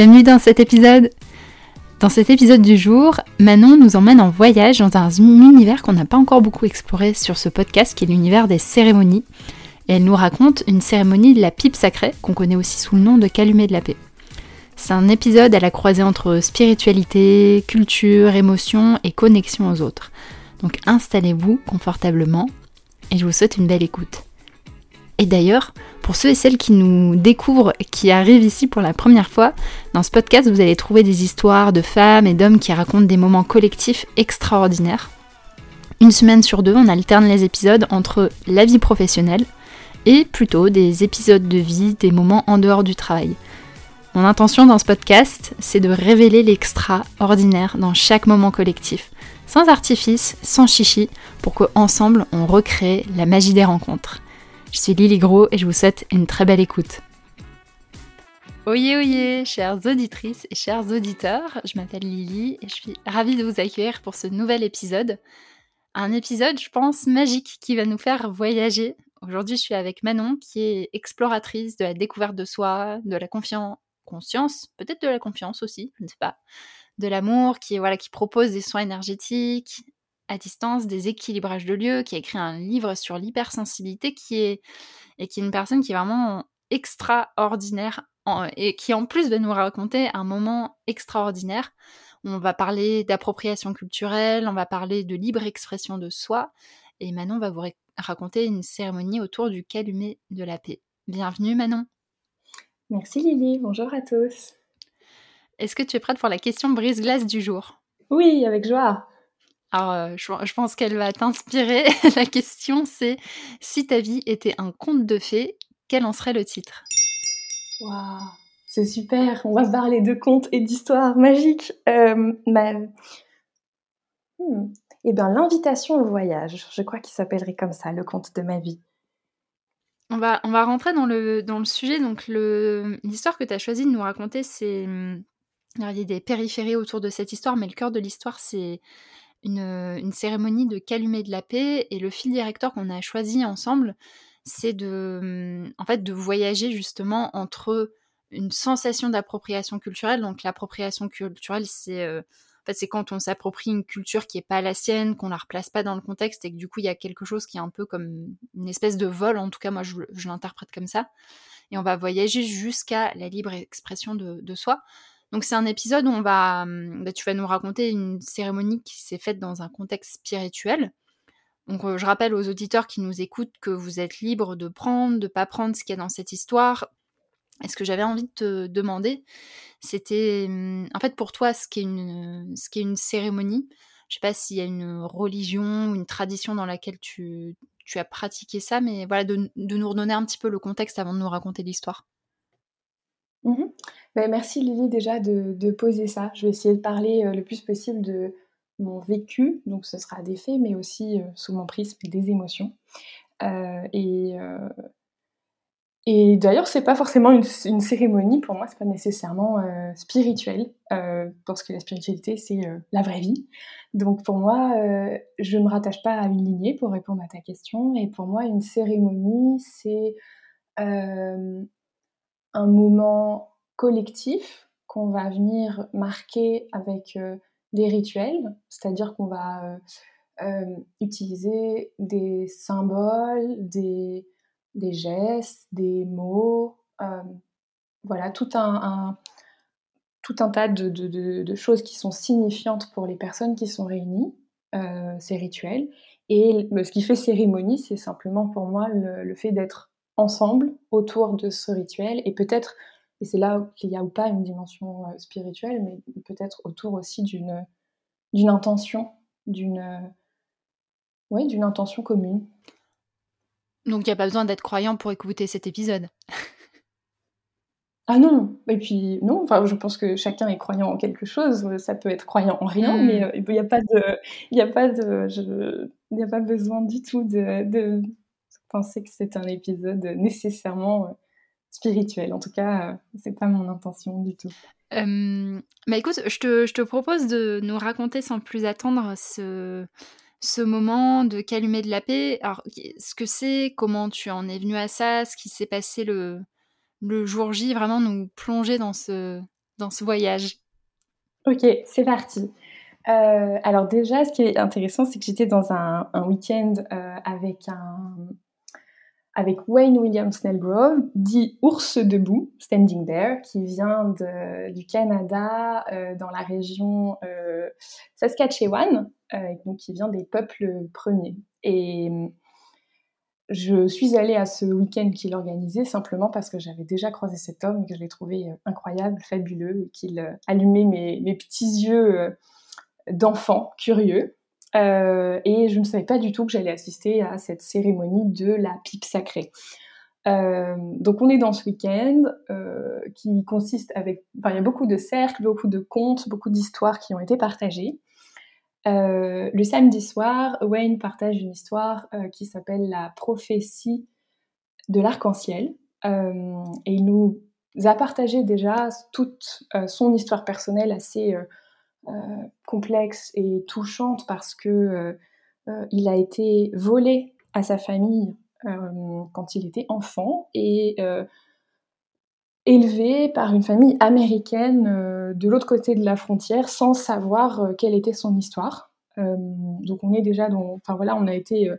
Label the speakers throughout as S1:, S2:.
S1: Bienvenue dans cet épisode. Dans cet épisode du jour, Manon nous emmène en voyage dans un univers qu'on n'a pas encore beaucoup exploré sur ce podcast, qui est l'univers des cérémonies. Et elle nous raconte une cérémonie de la pipe sacrée, qu'on connaît aussi sous le nom de calumet de la paix. C'est un épisode à la croisée entre spiritualité, culture, émotion et connexion aux autres. Donc installez-vous confortablement et je vous souhaite une belle écoute. Et d'ailleurs, pour ceux et celles qui nous découvrent, qui arrivent ici pour la première fois, dans ce podcast, vous allez trouver des histoires de femmes et d'hommes qui racontent des moments collectifs extraordinaires. Une semaine sur deux, on alterne les épisodes entre la vie professionnelle et plutôt des épisodes de vie, des moments en dehors du travail. Mon intention dans ce podcast, c'est de révéler l'extraordinaire dans chaque moment collectif, sans artifice, sans chichi, pour qu'ensemble on recrée la magie des rencontres. Je suis Lily Gros et je vous souhaite une très belle écoute. Oyez, oyez, chères auditrices et chers auditeurs, je m'appelle Lily et je suis ravie de vous accueillir pour ce nouvel épisode. Un épisode, je pense, magique qui va nous faire voyager. Aujourd'hui, je suis avec Manon qui est exploratrice de la découverte de soi, de la confiance, conscience, peut-être de la confiance aussi, je ne sais pas, de l'amour, qui voilà, qui propose des soins énergétiques, à distance des équilibrages de lieux, qui a écrit un livre sur l'hypersensibilité, qui est et qui est une personne qui est vraiment extraordinaire et qui en plus va nous raconter un moment extraordinaire. On va parler d'appropriation culturelle, on va parler de libre expression de soi, et Manon va vous raconter une cérémonie autour du calumet de la paix. Bienvenue Manon.
S2: Merci Lily, bonjour à tous.
S1: Est-ce que tu es prête pour la question brise-glace du jour?
S2: Oui, avec joie.
S1: Alors, euh, je, pense qu'elle va t'inspirer. La question, c'est si ta vie était un conte de fées, quel en serait le titre?
S2: Waouh, c'est super. On va parler de contes et d'histoires magiques. Euh, hmm. Eh bien, l'invitation au voyage. Je crois qu'il s'appellerait comme ça, le conte de ma vie.
S1: On va, on va rentrer dans le, dans le sujet. Donc, l'histoire que tu as choisi de nous raconter, c'est. Hmm, il y a des périphéries autour de cette histoire, mais le cœur de l'histoire, c'est une, cérémonie de calumet de la paix et le fil directeur qu'on a choisi ensemble, c'est de, en fait, de voyager justement entre une sensation d'appropriation culturelle. Donc l'appropriation culturelle, c'est euh, en fait, quand on s'approprie une culture qui n'est pas la sienne, qu'on la replace pas dans le contexte et que du coup il y a quelque chose qui est un peu comme une espèce de vol. En tout cas, moi je, l'interprète comme ça. Et on va voyager jusqu'à la libre expression de soi. Donc c'est un épisode où on va, hum, bah, tu vas nous raconter une cérémonie qui s'est faite dans un contexte spirituel. Donc euh, je rappelle aux auditeurs qui nous écoutent que vous êtes libres de prendre, de pas prendre ce qu'il y a dans cette histoire. Et ce que j'avais envie de te demander, c'était hum, en fait pour toi ce qu'est une, une cérémonie. Je sais pas s'il y a une religion ou une tradition dans laquelle tu, as pratiqué ça, mais voilà, de, nous redonner un petit peu le contexte avant de nous raconter l'histoire.
S2: Mmh bah, merci Lily déjà de, poser ça. Je vais essayer de parler euh, le plus possible de mon vécu, donc ce sera des faits, mais aussi euh, sous mon prisme des émotions. Euh, et, et d'ailleurs, c'est pas forcément une, cérémonie, pour moi, c'est pas nécessairement spirituel, parce que la spiritualité, c'est la vraie vie. Donc pour moi, je ne me rattache pas à une lignée pour répondre à ta question, et pour moi, une cérémonie, c'est un moment collectif qu'on va venir marquer avec euh, des rituels, c'est-à-dire qu'on va euh, euh, utiliser des symboles, des, gestes, des mots, voilà, tout un, tout un tas de, choses qui sont signifiantes pour les personnes qui sont réunies, ces rituels. Et ce qui fait cérémonie, c'est simplement pour moi le fait d'être ensemble autour de ce rituel et peut-être et c'est là qu'il y a ou pas une dimension euh, spirituelle, mais peut-être autour aussi d'une d'une intention, d'une ouais, d'une intention commune.
S1: Donc il n'y a pas besoin d'être croyant pour écouter cet épisode.
S2: ah non, et puis non, enfin je pense que chacun est croyant en quelque chose, ça peut être croyant en rien, hmm. mais euh, il n'y a pas de il a pas de a pas besoin du tout de, de penser que c'est un épisode nécessairement euh, spirituel. En tout cas, euh, c'est pas mon intention du tout.
S1: Euh, bah écoute, je te, je te, propose de nous raconter sans plus attendre ce, ce moment de calumet de la paix. Alors, ce que c'est, comment tu en es venu à ça, ce qui s'est passé le, le jour J, vraiment nous plonger dans ce, dans ce voyage
S2: Ok, c'est parti. Euh, alors déjà, ce qui est intéressant, c'est que j'étais dans un, week-end euh, avec un avec Wayne William Snellgrove, dit Ours debout, Standing Bear, qui vient du Canada, euh, dans la région Saskatchewan, donc qui vient des peuples premiers. Et je suis allée à ce week-end qu'il organisait simplement parce que j'avais déjà croisé cet homme et que je l'ai trouvé incroyable, fabuleux, et qu'il allumait mes petits yeux d'enfants curieux. Euh, et je ne savais pas du tout que j'allais assister à cette cérémonie de la pipe sacrée. Euh, donc on est dans ce week-end euh, qui consiste avec... Enfin, il y a beaucoup de cercles, beaucoup de contes, beaucoup d'histoires qui ont été partagées. le samedi soir, Wayne partage une histoire qui s'appelle la prophétie de l'arc-en-ciel. et il nous a partagé déjà toute son histoire personnelle assez complexe et touchante parce que euh, euh, il a été volé à sa famille quand il était enfant et élevé par une famille américaine de l'autre côté de la frontière sans savoir quelle était son histoire. donc on est déjà dans, enfin voilà, on a été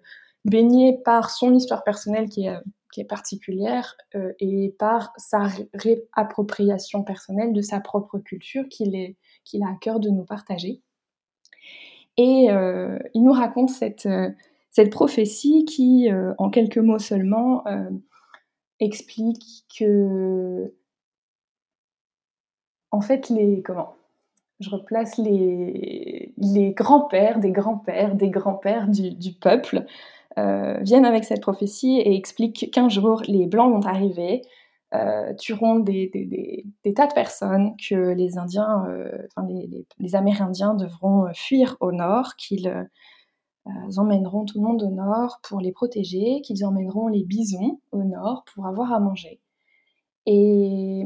S2: baigné par son histoire personnelle qui est, qui est particulière et par sa réappropriation personnelle de sa propre culture qu'il est qu'il a à cœur de nous partager. Et euh, il nous raconte cette, euh, cette prophétie qui, euh, en quelques mots seulement, explique que, en fait, les comment je replace les, les grands-pères des grands-pères des grands-pères du, du, peuple viennent avec cette prophétie et expliquent qu'un jour les blancs vont arriver, euh, tueront des, tas de personnes, que les Indiens, euh, les, Amérindiens devront euh, fuir au nord, qu'ils emmèneront tout le monde au nord pour les protéger, qu'ils emmèneront les bisons au nord pour avoir à manger. Et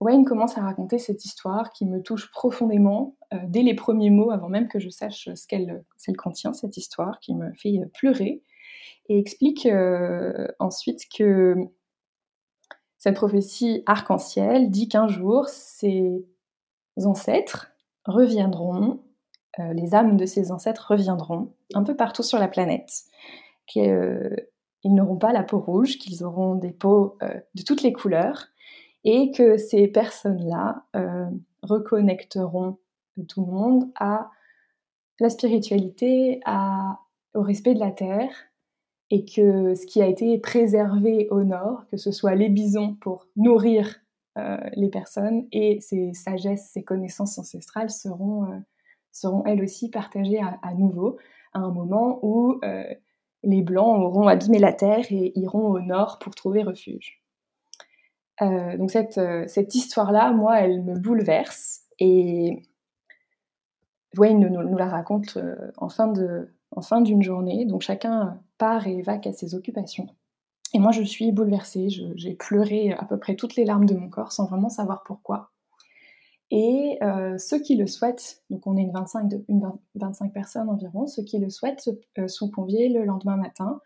S2: Wayne commence à raconter cette histoire qui me touche profondément dès les premiers mots, avant même que je sache ce qu'elle contient, cette histoire qui me fait pleurer, et explique ensuite que cette prophétie arc-en-ciel dit qu'un jour, ses ancêtres reviendront, euh, les âmes de ses ancêtres reviendront un peu partout sur la planète, qu'ils euh, n'auront pas la peau rouge, qu'ils auront des peaux euh, de toutes les couleurs, et que ces personnes-là reconnecteront tout le monde à la spiritualité, au respect de la terre, et que ce qui a été préservé au nord, que ce soit les bisons pour nourrir euh, les personnes et ces sagesses, ces connaissances ancestrales seront, euh, seront elles aussi partagées à, nouveau à un moment où euh, les Blancs auront abîmé la terre et iront au nord pour trouver refuge. donc cette, cette histoire-là, moi, elle me bouleverse et Wayne nous, nous la raconte en fin de, en fin d'une journée. Donc chacun part et va à ses occupations. Et moi, je suis bouleversée. J'ai pleuré à peu près toutes les larmes de mon corps sans vraiment savoir pourquoi. Et euh, ceux qui le souhaitent, donc on est une 25, de, une 25 personnes environ, ceux qui le souhaitent euh, sont conviés le lendemain matin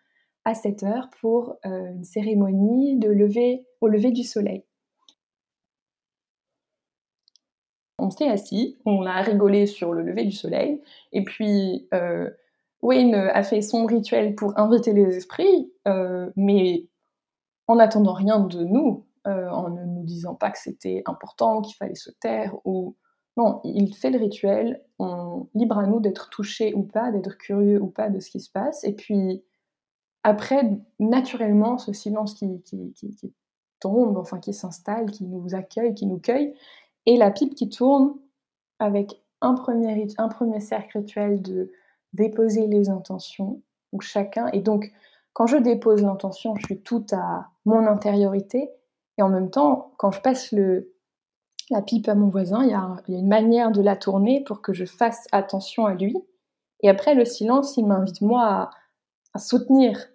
S2: à 7 heures pour euh, une cérémonie de lever, au lever du soleil. On s'est assis, on a rigolé sur le lever du soleil, et puis Wayne a fait son rituel pour inviter les esprits, euh, mais en attendant rien de nous, euh, en ne nous disant pas que c'était important, qu'il fallait se taire, ou non, il fait le rituel, libre à nous d'être touchés ou pas, d'être curieux ou pas de ce qui se passe, et puis après, naturellement, ce silence qui, qui tombe, enfin qui s'installe, qui nous accueille, qui nous cueille, et la pipe qui tourne avec un premier, un premier cercle rituel de déposer les intentions, ou chacun, et donc quand je dépose l'intention, je suis tout à mon intériorité, et en même temps, quand je passe la pipe à mon voisin, il y, a, une manière de la tourner pour que je fasse attention à lui, et après le silence, il m'invite moi à, soutenir,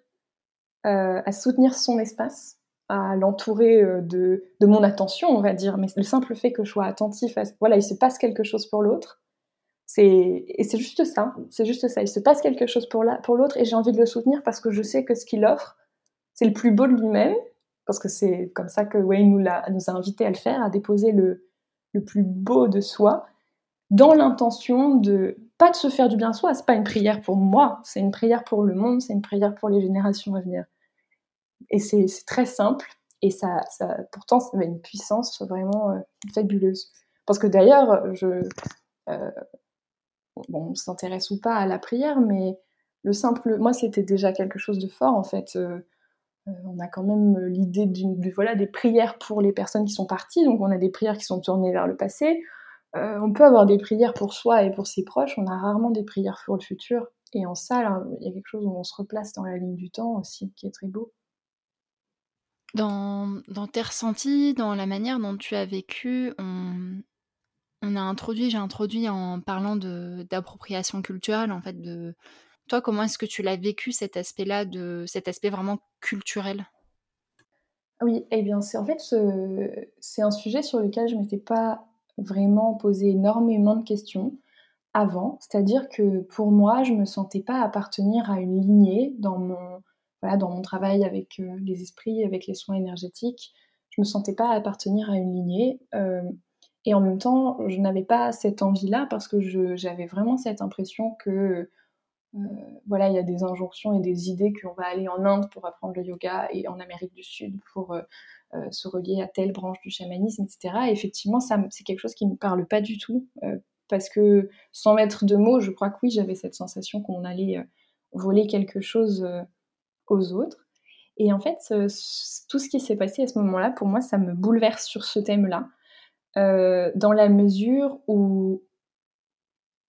S2: euh, à soutenir son espace, à l'entourer euh, de, de, mon attention, on va dire, mais le simple fait que je sois attentif, à, voilà, il se passe quelque chose pour l'autre, et c'est juste ça, c'est juste ça. Il se passe quelque chose pour l'autre et j'ai envie de le soutenir parce que je sais que ce qu'il offre, c'est le plus beau de lui-même, parce que c'est comme ça que Wayne nous, a, invités à le faire, à déposer le, le plus beau de soi, dans l'intention de pas de se faire du bien soi. C'est pas une prière pour moi, c'est une prière pour le monde, c'est une prière pour les générations à venir. Et c'est très simple. Et ça, pourtant, ça a une puissance vraiment euh, fabuleuse. Parce que d'ailleurs, je, euh, bon, on s'intéresse ou pas à la prière, mais le simple, moi, c'était déjà quelque chose de fort en fait. Euh, on a quand même l'idée de, voilà, des prières pour les personnes qui sont parties, donc on a des prières qui sont tournées vers le passé. on peut avoir des prières pour soi et pour ses proches, on a rarement des prières pour le futur. Et en ça, il y a quelque chose où on se replace dans la ligne du temps aussi, qui est très beau.
S1: Dans, dans tes ressentis, dans la manière dont tu as vécu, on, on a introduit, j'ai introduit en parlant d'appropriation culturelle, en fait, de toi, comment est-ce que tu l'as vécu cet aspect-là, de cet aspect vraiment culturel?
S2: Oui, eh bien, c'est en fait c'est un sujet sur lequel je m'étais pas vraiment posé énormément de questions avant. C'est-à-dire que pour moi, je me sentais pas appartenir à une lignée dans mon dans mon travail avec euh, les esprits, avec les soins énergétiques, je me sentais pas appartenir à une lignée. Euh, et en même temps, je n'avais pas cette envie-là parce que j'avais vraiment cette impression que euh, voilà, il y a des injonctions et des idées qu'on va aller en Inde pour apprendre le yoga et en Amérique du Sud pour se relier à telle branche du chamanisme, etc. Et effectivement, c'est quelque chose qui ne me parle pas du tout parce que sans mettre de mots, je crois que oui, j'avais cette sensation qu'on allait voler quelque chose aux autres. Et en fait, tout ce qui s'est passé à ce moment-là, pour moi, ça me bouleverse sur ce thème-là, euh, dans la mesure où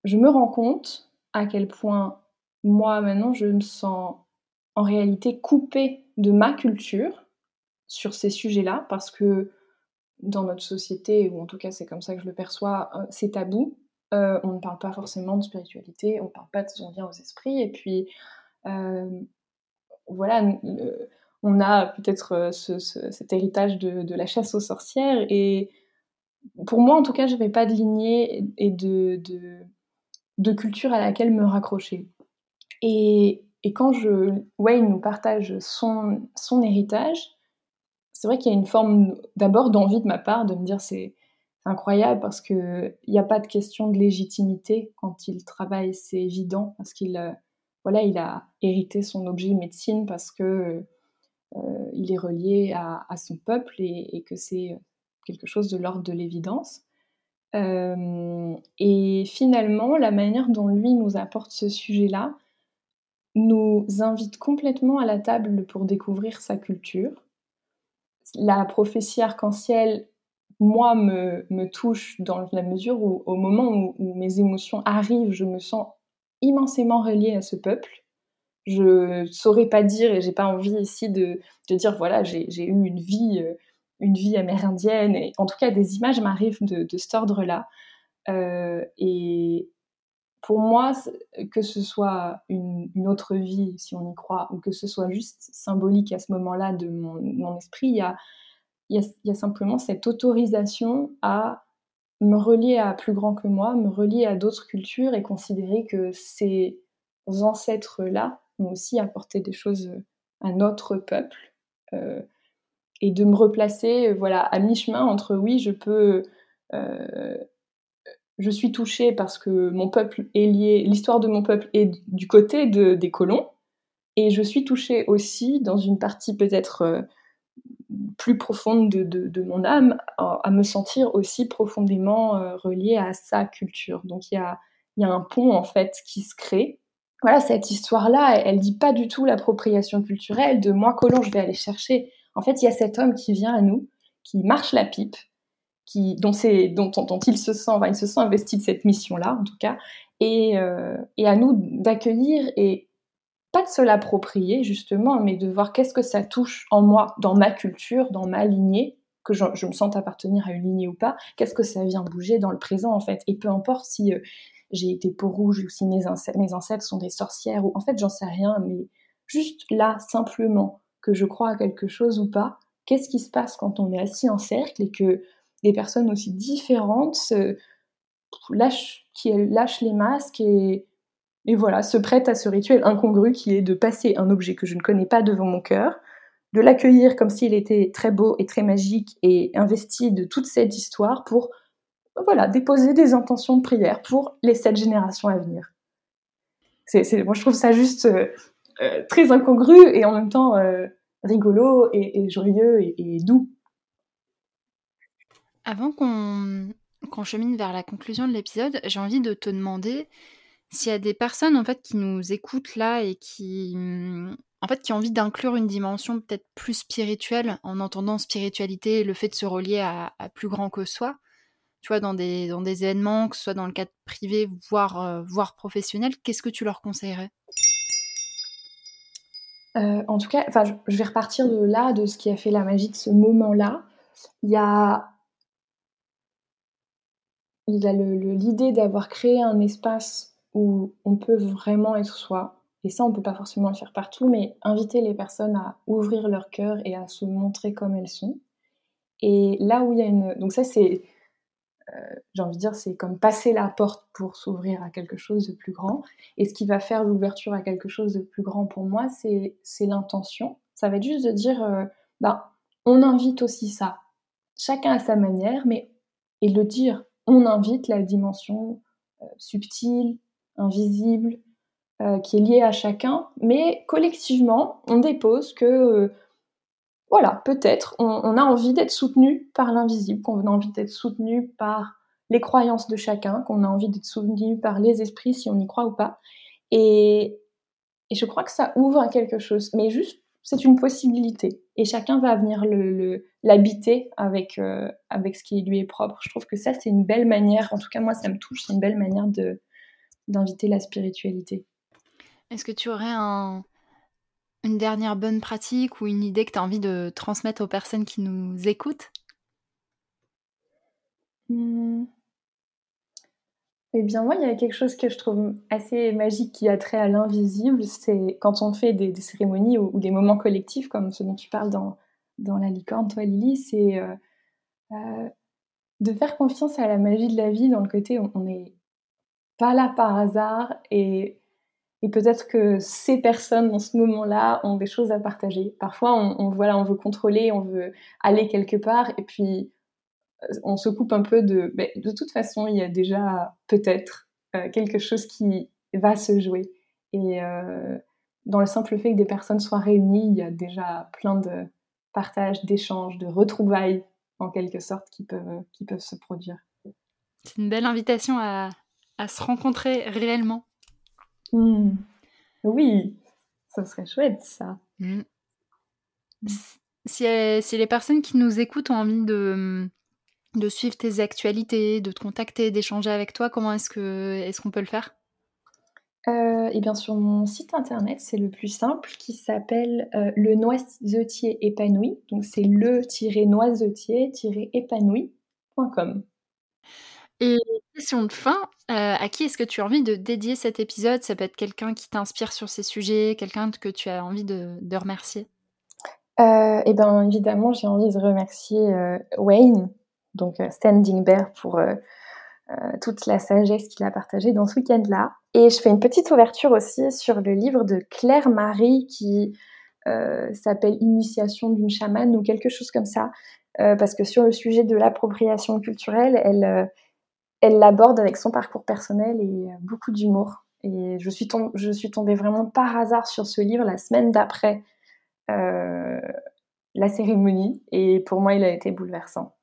S2: je me rends compte à quel point moi, maintenant, je me sens en réalité coupée de ma culture sur ces sujets-là, parce que dans notre société, ou en tout cas c'est comme ça que je le perçois, euh, c'est tabou. Euh, on ne parle pas forcément de spiritualité, on ne parle pas de son lien aux esprits, et puis voilà, on a peut-être cet héritage de, la chasse aux sorcières. Et pour moi, en tout cas, je n'avais pas de lignée et de, de, culture à laquelle me raccrocher. Et, quand je, Wayne nous partage son, son héritage, c'est vrai qu'il y a une forme d'abord d'envie de ma part de me dire c'est incroyable parce qu'il n'y a pas de question de légitimité quand il travaille, c'est évident parce qu'il euh, voilà, il a hérité son objet de médecine parce que euh, il est relié à, son peuple et, que c'est quelque chose de l'ordre de l'évidence. Euh, et finalement, la manière dont lui nous apporte ce sujet-là nous invite complètement à la table pour découvrir sa culture. La prophétie arc-en-ciel, moi, me, touche dans la mesure où, au moment où, mes émotions arrivent, je me sens immensément reliée à ce peuple. Je saurais pas dire et j'ai pas envie ici de, de dire voilà j'ai eu une vie euh, une vie amérindienne et en tout cas des images m'arrivent de, cet ordre-là euh, et pour moi que ce soit une, autre vie si on y croit ou que ce soit juste symbolique à ce moment-là de mon, esprit il y a simplement cette autorisation à me relier à plus grand que moi, me relier à d'autres cultures et considérer que ces ancêtres-là ont aussi apporté des choses à notre peuple. Euh, et de me replacer voilà, à mi-chemin entre oui, je peux. Euh, je suis touchée parce que mon peuple est lié, l'histoire de mon peuple est du côté de, des colons, et je suis touchée aussi dans une partie peut-être euh, plus profonde de, mon âme à, me sentir aussi profondément euh, reliée à sa culture. Donc il y a, y a, un pont en fait qui se crée. Voilà, cette histoire-là, elle, dit pas du tout l'appropriation culturelle de moi colon, je vais aller chercher. En fait, il y a cet homme qui vient à nous, qui marche la pipe, qui, dont, il se sent, il se sent investi de cette mission-là en tout cas, et, euh, et à nous d'accueillir et pas de se l'approprier justement, mais de voir qu'est-ce que ça touche en moi, dans ma culture, dans ma lignée, que je, me sente appartenir à une lignée ou pas, qu'est-ce que ça vient bouger dans le présent en fait. Et peu importe si euh, j'ai été peau rouge ou si mes mes ancêtres sont des sorcières, ou en fait j'en sais rien, mais juste là, simplement, que je crois à quelque chose ou pas, qu'est-ce qui se passe quand on est assis en cercle et que des personnes aussi différentes se lâchent, qui lâchent les masques et et voilà, se prête à ce rituel incongru qui est de passer un objet que je ne connais pas devant mon cœur, de l'accueillir comme s'il était très beau et très magique et investi de toute cette histoire pour voilà, déposer des intentions de prière pour les sept générations à venir. C'est, moi, je trouve ça juste euh, très incongru et en même temps euh, rigolo et, joyeux et, doux.
S1: Avant qu'on, chemine vers la conclusion de l'épisode, j'ai envie de te demander s'il y a des personnes en fait qui nous écoutent là et qui en fait qui ont envie d'inclure une dimension peut-être plus spirituelle en entendant spiritualité le fait de se relier à, plus grand que soi tu vois dans des dans des événements que ce soit dans le cadre privé voire euh, voire professionnel qu'est-ce que tu leur conseillerais?
S2: Euh, en tout cas, enfin, je vais repartir de là, de ce qui a fait la magie de ce moment-là. Il y a, il a l'idée d'avoir créé un espace où on peut vraiment être soi. Et ça, on peut pas forcément le faire partout, mais inviter les personnes à ouvrir leur cœur et à se montrer comme elles sont. Et là où il y a une... Donc ça, c'est... J'ai envie de dire, c'est comme passer la porte pour s'ouvrir à quelque chose de plus grand. Et ce qui va faire l'ouverture à quelque chose de plus grand pour moi, c'est l'intention. Ça va être juste de dire, euh, ben, on invite aussi ça. Chacun à sa manière, mais et le dire, on invite la dimension euh, subtile, invisible, euh, qui est lié à chacun, mais collectivement, on dépose que, voilà, peut-être on, a envie d'être soutenu par l'invisible, qu'on a envie d'être soutenu par les croyances de chacun, qu'on a envie d'être soutenu par les esprits, si on y croit ou pas. Et, je crois que ça ouvre à quelque chose, mais juste, c'est une possibilité. Et chacun va venir l'habiter avec, euh, avec ce qui lui est propre. Je trouve que ça, c'est une belle manière, en tout cas moi, ça me touche, c'est une belle manière d'inviter la spiritualité.
S1: Est-ce que tu aurais un, une dernière bonne pratique ou une idée que tu as envie de transmettre aux personnes qui nous écoutent?
S2: Mmh. Eh bien, moi, il y a quelque chose que je trouve assez magique qui a trait à l'invisible. C'est quand on fait des, cérémonies ou, des moments collectifs, comme ce dont tu parles dans, dans La licorne, toi, Lily, c'est euh, euh, de faire confiance à la magie de la vie dans le côté on est pas là par hasard et, et peut-être que ces personnes dans ce moment-là ont des choses à partager. Parfois, on, voilà, on veut contrôler, on veut aller quelque part et puis euh, on se coupe un peu de. Mais de toute façon, il y a déjà peut-être euh, quelque chose qui va se jouer. Et euh, dans le simple fait que des personnes soient réunies, il y a déjà plein de partages, d'échanges, de retrouvailles en quelque sorte qui peuvent, qui peuvent se produire.
S1: C'est une belle invitation à, à se rencontrer réellement.
S2: Hmm. Oui, ça serait chouette ça. Hmm.
S1: Si, euh, si, les personnes qui nous écoutent ont envie de, de suivre tes actualités, de te contacter, d'échanger avec toi, comment est-ce que est-ce qu'on peut le faire?
S2: Euh, et bien sur mon site internet, c'est le plus simple qui s'appelle euh, le noisetier épanoui. Donc c'est le-noisetier-épanoui.com.
S1: Et question de fin, euh, à qui est-ce que tu as envie de dédier cet épisode? Ça peut être quelqu'un qui t'inspire sur ces sujets, quelqu'un que tu as envie de, remercier?
S2: Euh, Eh bien, évidemment, j'ai envie de remercier euh, Wayne, donc Standing Bear, pour toute la sagesse qu'il a partagée dans ce week-end-là. Et je fais une petite ouverture aussi sur le livre de Claire Marie qui s'appelle Initiation d'une chamane ou quelque chose comme ça. parce que sur le sujet de l'appropriation culturelle, elle elle l'aborde avec son parcours personnel et euh, beaucoup d'humour. Et je suis, je suis tombée vraiment par hasard sur ce livre la semaine d'après euh, la cérémonie. Et pour moi, il a été bouleversant.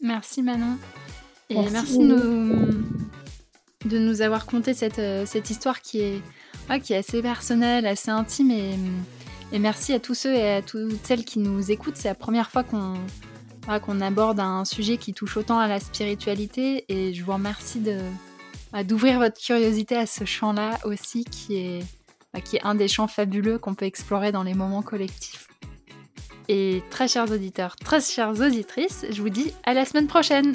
S1: Merci Manon. Et merci, de nous avoir conté cette, euh, cette histoire qui est, qui est assez personnelle, assez intime. Et, et merci à tous ceux et à toutes celles qui nous écoutent. C'est la première fois qu'on qu'on aborde un sujet qui touche autant à la spiritualité et je vous remercie bah, d'ouvrir votre curiosité à ce champ-là aussi qui est, bah, qui est un des champs fabuleux qu'on peut explorer dans les moments collectifs. Et très chers auditeurs, très chères auditrices, je vous dis à la semaine prochaine